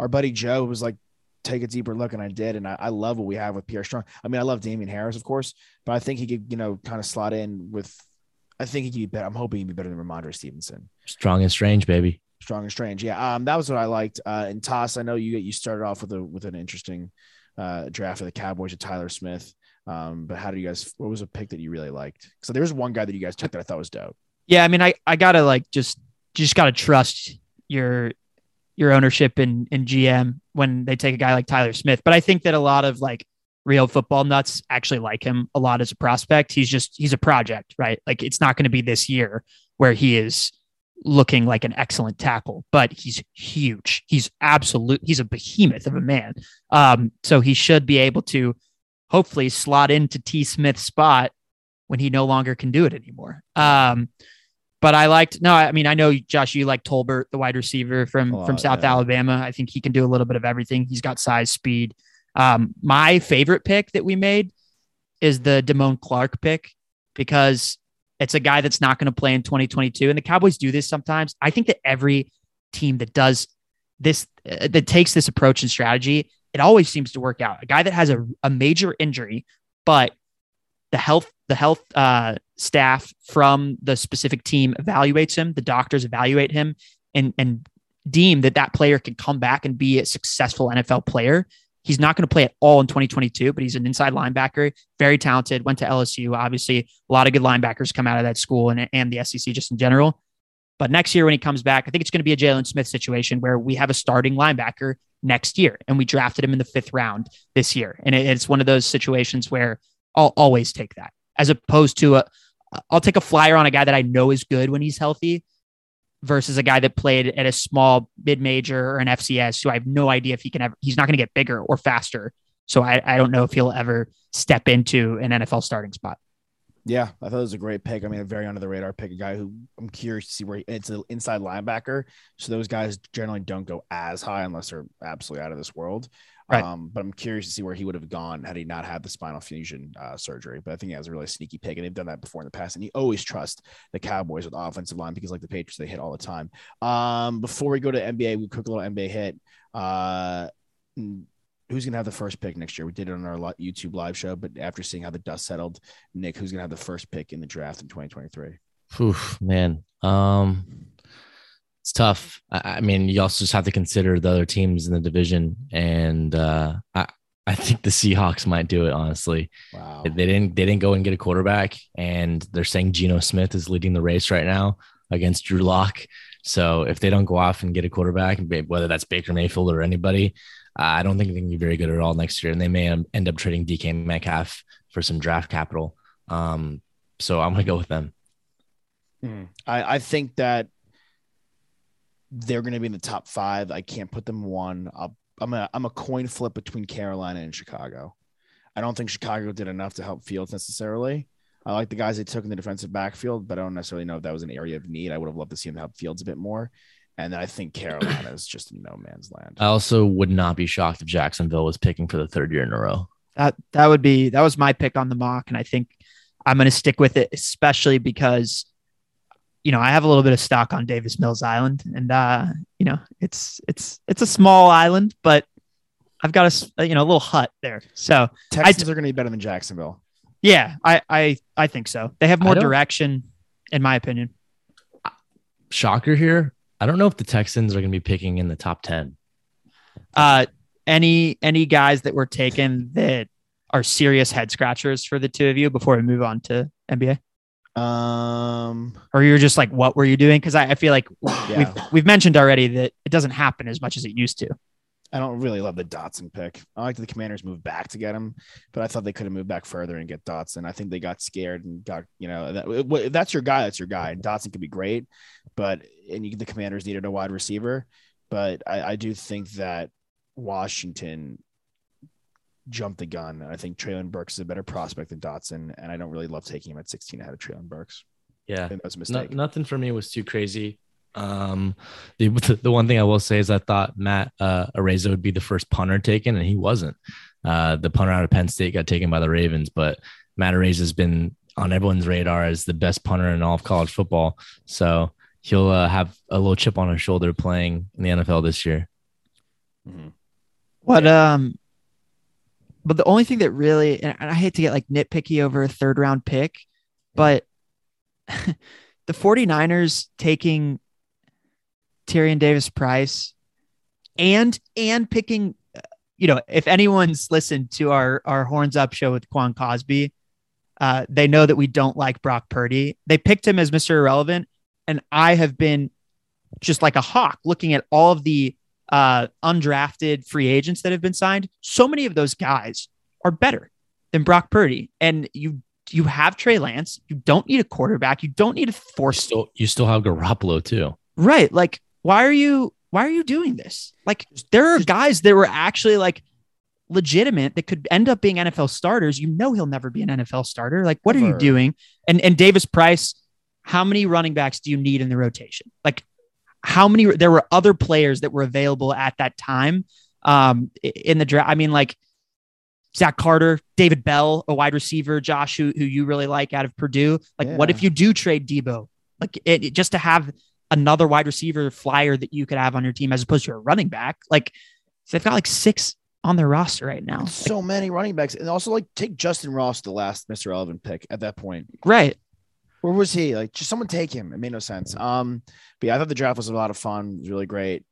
Our buddy Joe was like, take a deeper look, and I did. And I, I love what we have with Pierre Strong. I mean, I love Damien Harris, of course, but I think he could, you know, kind of slot in with. I think he could be better. I'm hoping he'd be better than Rhamondre Stevenson. Strong and strange, baby. Strong and strange. Yeah. Um, that was what I liked. Uh, and Toss, I know you you started off with a with an interesting uh draft of the Cowboys with Tyler Smith. Um, but how do you guys? What was a pick that you really liked? So there was one guy that you guys took that I thought was dope. Yeah, I mean, I I gotta like just just gotta trust your your ownership in in GM when they take a guy like Tyler Smith. But I think that a lot of like real football nuts actually like him a lot as a prospect. He's just he's a project, right? Like it's not going to be this year where he is looking like an excellent tackle, but he's huge. He's absolute. He's a behemoth of a man. Um, so he should be able to hopefully slot into T Smith's spot when he no longer can do it anymore. Um, but I liked no, I mean I know Josh, you like Tolbert, the wide receiver from lot, from South yeah. Alabama. I think he can do a little bit of everything. He's got size, speed. Um, my favorite pick that we made is the Damone Clark pick because it's a guy that's not going to play in 2022. And the Cowboys do this sometimes. I think that every team that does this, uh, that takes this approach and strategy, it always seems to work out. A guy that has a, a major injury, but the health, the health uh, staff from the specific team evaluates him. The doctors evaluate him and and deem that that player can come back and be a successful NFL player. He's not going to play at all in 2022, but he's an inside linebacker, very talented. Went to LSU. Obviously, a lot of good linebackers come out of that school and, and the SEC just in general. But next year, when he comes back, I think it's going to be a Jaylon Smith situation where we have a starting linebacker next year, and we drafted him in the fifth round this year. And it- it's one of those situations where I'll always take that, as opposed to a, I'll take a flyer on a guy that I know is good when he's healthy, versus a guy that played at a small mid major or an FCS who I have no idea if he can ever, he's not going to get bigger or faster. So I, I don't know if he'll ever step into an NFL starting spot. Yeah, I thought it was a great pick. I mean, a very under the radar pick, a guy who I'm curious to see where he, it's an inside linebacker. So those guys generally don't go as high unless they're absolutely out of this world. Right. Um, but I'm curious to see where he would have gone had he not had the spinal fusion uh, surgery. But I think he has a really sneaky pick, and they've done that before in the past. And you always trust the Cowboys with offensive line because, like the Patriots, they hit all the time. Um, before we go to NBA, we quick little NBA hit. Uh, who's gonna have the first pick next year? We did it on our YouTube live show, but after seeing how the dust settled, Nick, who's gonna have the first pick in the draft in 2023? Oof, man. Um, it's tough. I, I mean, you also just have to consider the other teams in the division, and uh, I I think the Seahawks might do it. Honestly, Wow. they didn't they didn't go and get a quarterback, and they're saying Geno Smith is leading the race right now against Drew Lock. So if they don't go off and get a quarterback, whether that's Baker Mayfield or anybody, I don't think they can be very good at all next year, and they may end up trading DK Metcalf for some draft capital. Um, so I'm gonna go with them. Mm. I, I think that they're going to be in the top five. I can't put them one. I'll, I'm a I'm a coin flip between Carolina and Chicago. I don't think Chicago did enough to help Fields necessarily. I like the guys they took in the defensive backfield, but I don't necessarily know if that was an area of need. I would have loved to see them help Fields a bit more. And then I think Carolina is just in no man's land. I also would not be shocked if Jacksonville was picking for the third year in a row. That that would be that was my pick on the mock, and I think I'm going to stick with it, especially because you know I have a little bit of stock on Davis Mills Island, and uh, you know it's it's it's a small island, but I've got a you know a little hut there, so Texans are going to be better than Jacksonville. yeah, I I I think so. They have more direction, in my opinion. Shocker here. I don't know if the Texans are going to be picking in the top 10. Uh, any any guys that were taken that are serious head scratchers for the two of you before we move on to NBA? Um, or you're just like, what were you doing? Because I, I feel like Yeah. we've we've mentioned already that it doesn't happen as much as it used to. I don't really love the Dotson pick. I like that the Commanders moved back to get him, but I thought they could have moved back further and get Dotson. I think they got scared and got you know that, if that's your guy. That's your guy. And Dotson could be great, but and you, the Commanders needed a wide receiver, but I, I do think that Washington jumped the gun. I think Treylon Burks is a better prospect than Dotson, and I don't really love taking him at 16 ahead of Treylon Burks. Yeah. think that was a No, nothing for me was too crazy. Um, the, the one thing I will say is I thought Matt uh, Araiza would be the first punter taken, and he wasn't. Uh, the punter out of Penn State got taken by the Ravens, but Matt Araiza has been on everyone's radar as the best punter in all of college football. So he'll uh, have a little chip on his shoulder playing in the NFL this year. Mhm. What um but the only thing that really and I hate to get like nitpicky over a third round pick, but the 49ers taking Tyrion Davis Price and and picking uh, you know, if anyone's listened to our our horns up show with Quan Cosby, uh, they know that we don't like Brock Purdy. They picked him as Mr. Irrelevant, and I have been just like a hawk looking at all of the uh, undrafted free agents that have been signed. So many of those guys are better than Brock Purdy, and you you have Trey Lance. You don't need a quarterback. You don't need a You force. still, you still have Garoppolo too. Right? Like, why are you why are you doing this? Like, there are guys that were actually like legitimate that could end up being NFL starters. You know he'll never be an NFL starter. Like, what are you doing? And and Davis Price, how many running backs do you need in the rotation? Like, how many? There were other players that were available at that time um, in the draft. I mean, like Zach Carter, David Bell, a wide receiver, Josh, who, who you really like out of Purdue. Like, what if you do trade Deebo? Like, it, it- just to have another wide receiver flyer that you could have on your team as opposed to a running back. Like, they've got like six on their roster right now. So many running backs, and also like take Justyn Ross, the last Mr. Relevant pick at that point. Right. Where was he? Like, just someone take him. It made no sense. Um, but yeah, I thought the draft was a lot of fun. It was really great.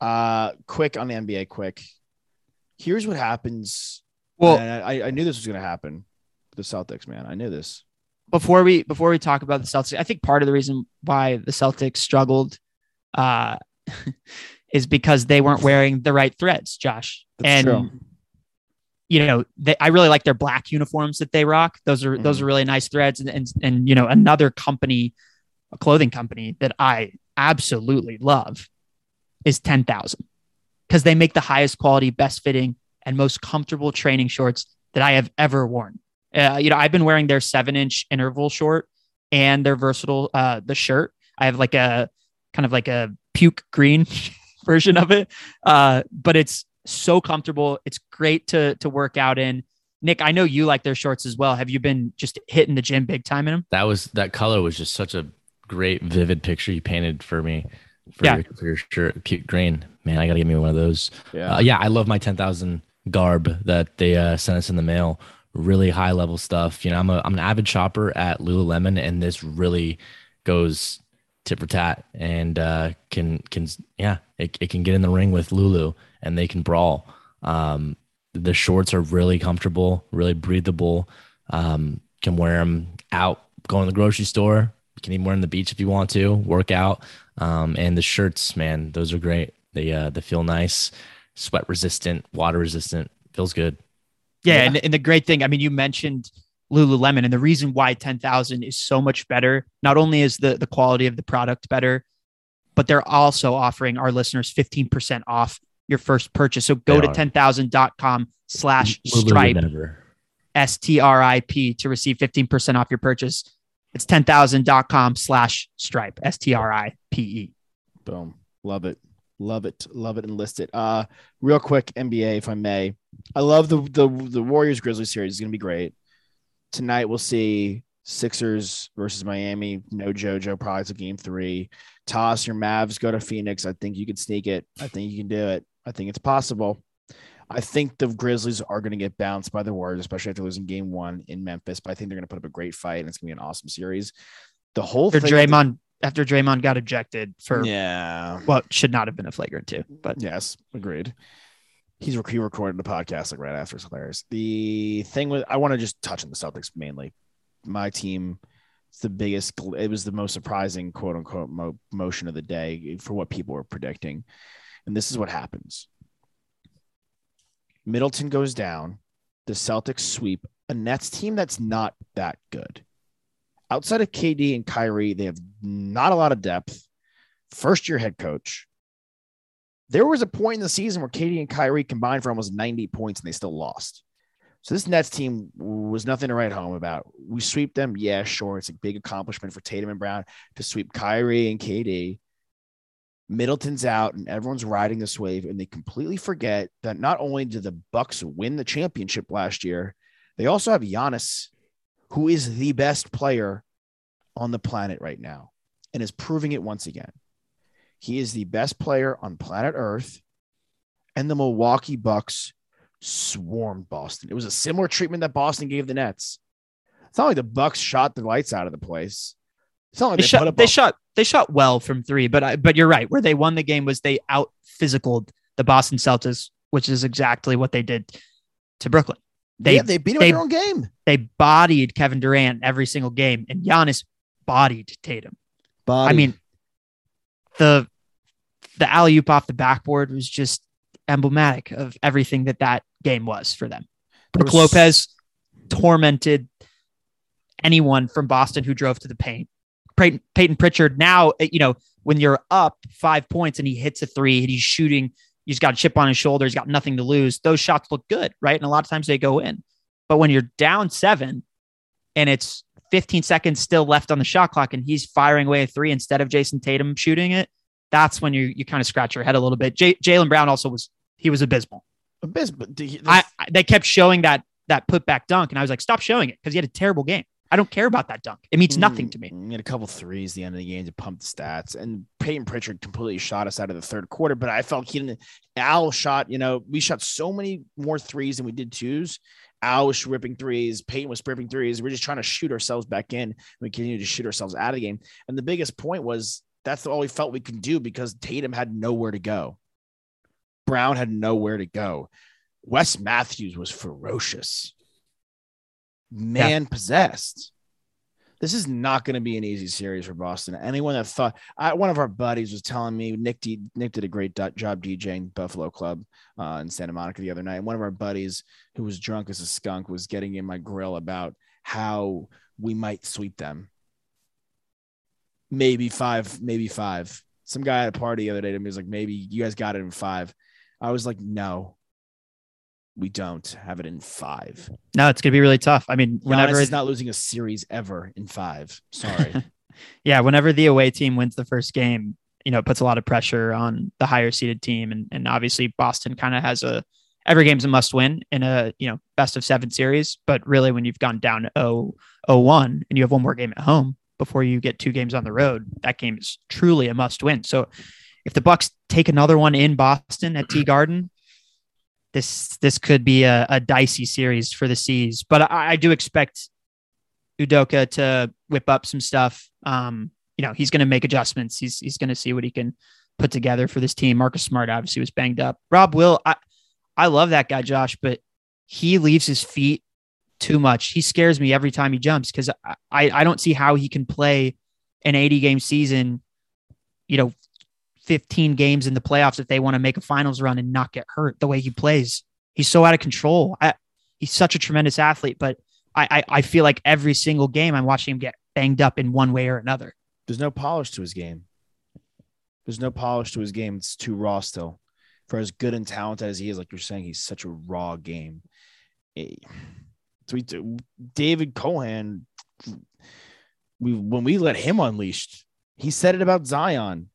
Uh, quick on the NBA. Quick. Here's what happens. Well, and I, I knew this was going to happen. The Celtics, man, I knew this. before we before we talk about the Celtics, I think part of the reason why the Celtics struggled uh, is because they weren't wearing the right threads, Josh. That's and true. You know, they, I really like their black uniforms that they rock. Those are those are really nice threads. And and and you know, another company, a clothing company that I absolutely love is ten thousand because they make the highest quality, best fitting, and most comfortable training shorts that I have ever worn. Uh, you know, I've been wearing their seven inch interval short and their versatile uh the shirt. I have like a kind of like a puke green version of it. Uh, but it's so comfortable. It's great to to work out in. Nick, I know you like their shorts as well. Have you been just hitting the gym big time in them? That was that color was just such a great, vivid picture you painted for me. For, Yeah. your, for your shirt, cute green. Man, I gotta give me one of those. Yeah. Uh, yeah, I love my ten thousand garb that they uh, sent us in the mail. Really high level stuff. You know, I'm a I'm an avid shopper at Lululemon, and this really goes tit for tat and uh, can can yeah, it, it can get in the ring with Lulu, and they can brawl. Um, the shorts are really comfortable, really breathable. Um, can wear them out, going to the grocery store. You can even wear them on the beach if you want to work out. Um, and the shirts, man, those are great. They uh, they feel nice, sweat resistant, water resistant. Feels good. Yeah, Yeah. And, and the great thing, I mean, you mentioned Lululemon, and the reason why 10,000 is so much better, not only is the, the quality of the product better, but they're also offering our listeners 15% off your first purchase. So go They to are. 10,000.com slash stripe. S T R I P, to receive 15% off your purchase. It's 10,000.com slash stripe, S T R I P E. Boom. Love it. Love it. Love it and list it. Uh real quick, NBA, if I may. I love the the the Warriors Grizzlies series. It's gonna be great. Tonight we'll see Sixers versus Miami. No JoJo, probably to game three. Toss your Mavs, go to Phoenix. I think you can sneak it. I think you can do it. I think it's possible. I think the Grizzlies are going to get bounced by the Warriors, especially after losing game one in Memphis. But I think they're going to put up a great fight and it's going to be an awesome series. The whole After thing. Draymond, after Draymond got ejected for yeah. what should not have been a flagrant two, but Yes, agreed. He's he recorded the podcast like right after. It's hilarious. The thing with I want to just touch on the Celtics mainly. My team, it's the biggest. It was the most surprising quote unquote mo- motion of the day for what people were predicting, and this is what happens. Middleton goes down. The Celtics sweep a Nets team that's not that good. Outside of KD and Kyrie, they have not a lot of depth. First year head coach. There was a point in the season where KD and Kyrie combined for almost 90 points and they still lost. So this Nets team was nothing to write home about. We sweep them. Yeah, sure. It's a big accomplishment for Tatum and Brown to sweep Kyrie and KD. Middleton's out and everyone's riding this wave and they completely forget that not only did the Bucks win the championship last year, they also have Giannis, who is the best player on the planet right now and is proving it once again. He is the best player on planet Earth, and the Milwaukee Bucks swarmed Boston. It was a similar treatment that Boston gave the Nets. It's not like the Bucks shot the lights out of the place. It's not like they, they, put shot up they a- shot they shot well from three, but I, but you're right. Where they won the game was they out physicaled the Boston Celtics, which is exactly what they did to Brooklyn. They yeah, they beat them they- in their own game. they bodied Kevin Durant every single game, and Giannis bodied Tatum. Body. I mean, the the alley oop off the backboard was just emblematic of everything that that game was for them. There Brook was- Lopez tormented anyone from Boston who drove to the paint. Peyton, Peyton Pritchard now, eh, you know, when you're up five points and he hits a three and he's shooting, he's got a chip on his shoulder, he's got nothing to lose. Those shots look good, right? And a lot of times they go in. But when you're down seven and it's 15 seconds still left on the shot clock and he's firing away a three instead of Jayson Tatum shooting it, that's when you you kind of scratch your head a little bit. J- Jaylen Brown also was he was abysmal. Abyss, but the, the- I, I they kept showing that that putback dunk, and I was like, stop showing it because he had a terrible game. I don't care about that dunk. It means nothing to me. Mm, He had a couple threes the end of the game to pump the stats. And Peyton Pritchard completely shot us out of the third quarter, but I felt he didn't. Al shot, you know, we shot so many more threes than we did twos. Al was ripping threes. Peyton was ripping threes. We're just trying to shoot ourselves back in. We continue to shoot ourselves out of the game. And the biggest point was that's all we felt we could do because Tatum had nowhere to go. Brown had nowhere to go. Wes Matthews was ferocious, man possessed. This is not going to be an easy series for Boston. Anyone that thought, I, one of our buddies was telling me Nick D, Nick did a great do- job DJing Buffalo Club uh, in Santa Monica the other night. And one of our buddies who was drunk as a skunk was getting in my grill about how we might sweep them. Maybe five, maybe five. Some guy at a party the other day to me was like, maybe you guys got it in five. I was like, no, we don't have it in five. No, it's gonna be really tough. I mean, Whenever is not losing a series ever in five. Sorry. yeah, whenever the away team wins the first game, you know, it puts a lot of pressure on the higher seeded team. And, and obviously Boston kind of has a every game's a must win in a, you know, best of seven series. But really when you've gone down 0 1 and you have one more game at home before you get two games on the road, that game is truly a must win. So if the Bucks take another one in Boston at T Garden, this this could be a, a dicey series for the Seas. But I, I do expect Udoka to whip up some stuff. Um, you know, he's going to make adjustments. He's he's going to see what he can put together for this team. Marcus Smart obviously was banged up. Rob Will, I I love that guy, Josh, but he leaves his feet too much. He scares me every time he jumps because I, I I don't see how he can play an 80 game season, you know, 15 games in the playoffs if they want to make a finals run and not get hurt the way he plays. He's so out of control. I, he's such a tremendous athlete, but I, I I feel like every single game I'm watching him get banged up in one way or another. There's no polish to his game. There's no polish to his game. It's too raw still. For as good and talented as he is, like you're saying, he's such a raw game. Eh, David Cohen, we when we let him unleashed, he said it about Zion.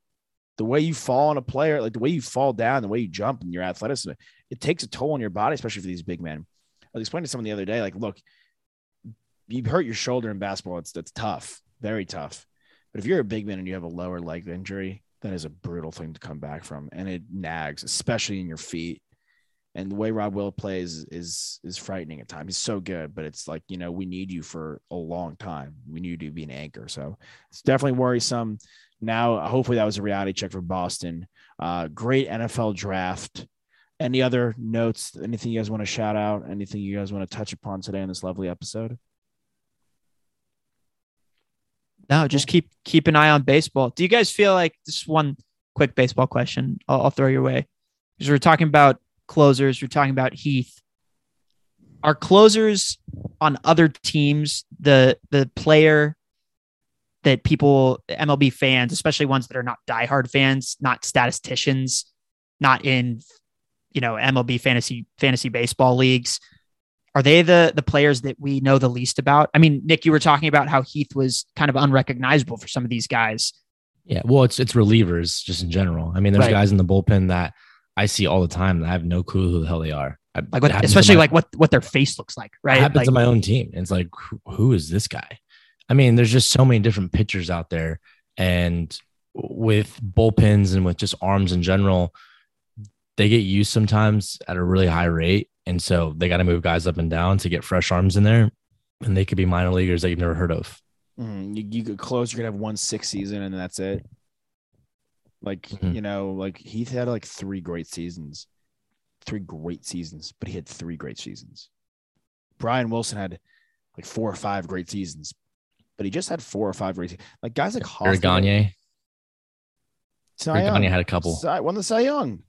The way you fall on a player, like the way you fall down, the way you jump and your athleticism, it takes a toll on your body, especially for these big men. I was explaining to someone the other day, like, look, you hurt your shoulder in basketball. It's that's tough, very tough. But if you're a big man and you have a lower leg injury, that is a brutal thing to come back from, and it nags, especially in your feet. And the way Rob Will plays is is frightening at times. He's so good, but it's like you know we need you for a long time. We need you to be an anchor, so it's definitely worrisome. Now, hopefully, that was a reality check for Boston. Uh, great NFL draft. Any other notes? Anything you guys want to shout out? Anything you guys want to touch upon today in this lovely episode? No, just keep keep an eye on baseball. Do you guys feel like is one quick baseball question? I'll, I'll throw your way because we're talking about closers. We're talking about Heath. Are closers on other teams the the player that people MLB fans, especially ones that are not diehard fans, not statisticians, not in you know MLB fantasy fantasy baseball leagues, are they the the players that we know the least about? I mean, Nick, you were talking about how Heath was kind of unrecognizable for some of these guys. Yeah, well, it's it's relievers just in general. I mean, there's Right. guys in the bullpen that I see all the time that I have no clue who the hell they are. I- Like what, especially my- like what what their face looks like, It right? happens Like, to my own team. It's like, who, who is this guy? I mean, there's just so many different pitchers out there, and with bullpens and with just arms in general, they get used sometimes at a really high rate, and so they got to move guys up and down to get fresh arms in there, and they could be minor leaguers that you've never heard of. Mm, you, you could close. You're gonna have one six season, and that's it. Like Mhm. you know, like Heath had like three great seasons, three great seasons, but he had three great seasons. Brian Wilson had like four or five great seasons, but he just had four or five great. se- Like guys like Hoffman, Eric Gagne, Cy Young, Gagne had a couple. Cy, won the Cy Young.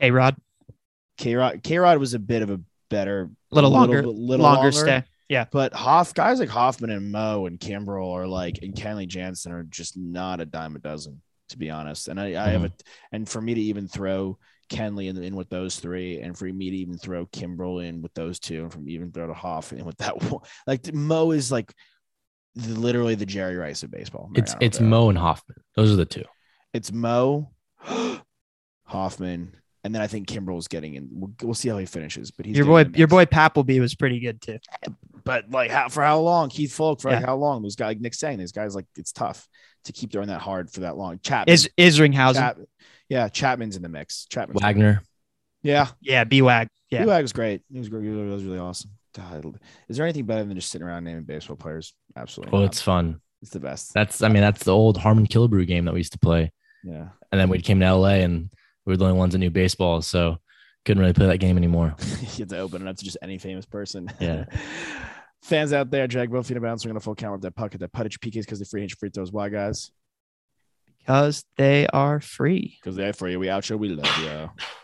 K Rod, K Rod, K Rod was a bit of a better, little longer, bit- little longer stay. Yeah. But Hoff guys like Hoffman and Mo and Kimbrel are like and Kenley Jansen are just not a dime a dozen, to be honest. And I, I have a mm-hmm. and for me to even throw Kenley in, in with those three, and for me to even throw Kimbrel in with those two, and from even throw to Hoff in with that one, like Mo is like the, literally the Jerry Rice of baseball. it's Mariano it's Mo and Hoffman. Those are the two. It's Mo, Hoffman, and then I think Kimbrel's getting in. We'll, we'll see how he finishes, but he's Your boy, in the your mix. boy Pappleby was pretty good too. but like how for how long? Keith Foulke for like how long? Those guys, like Nick's saying, these guys like it's tough to keep throwing that hard for that long. Chapman, Is Isringhausen? Chap- yeah, Chapman's in the mix. Chapman, Wagner. yeah, Yeah, B Wag. Yeah, yeah, was great. He was great. He was really awesome. God, is there anything better than just sitting around naming baseball players? Absolutely. Well, not. it's fun. it's the best. That's I mean that's the old Harmon Killebrew game that we used to play. yeah, And then we came to LA and we were the only ones that knew baseball, so couldn't really play that game anymore. you have to open it up to just any famous person. Yeah. Fans out there, Jack both feet bounce. We're gonna full count with that puck at that puttage PKs because the free hinge free throws. Why, guys? because they are free. Because they're free. We out show. We love you. You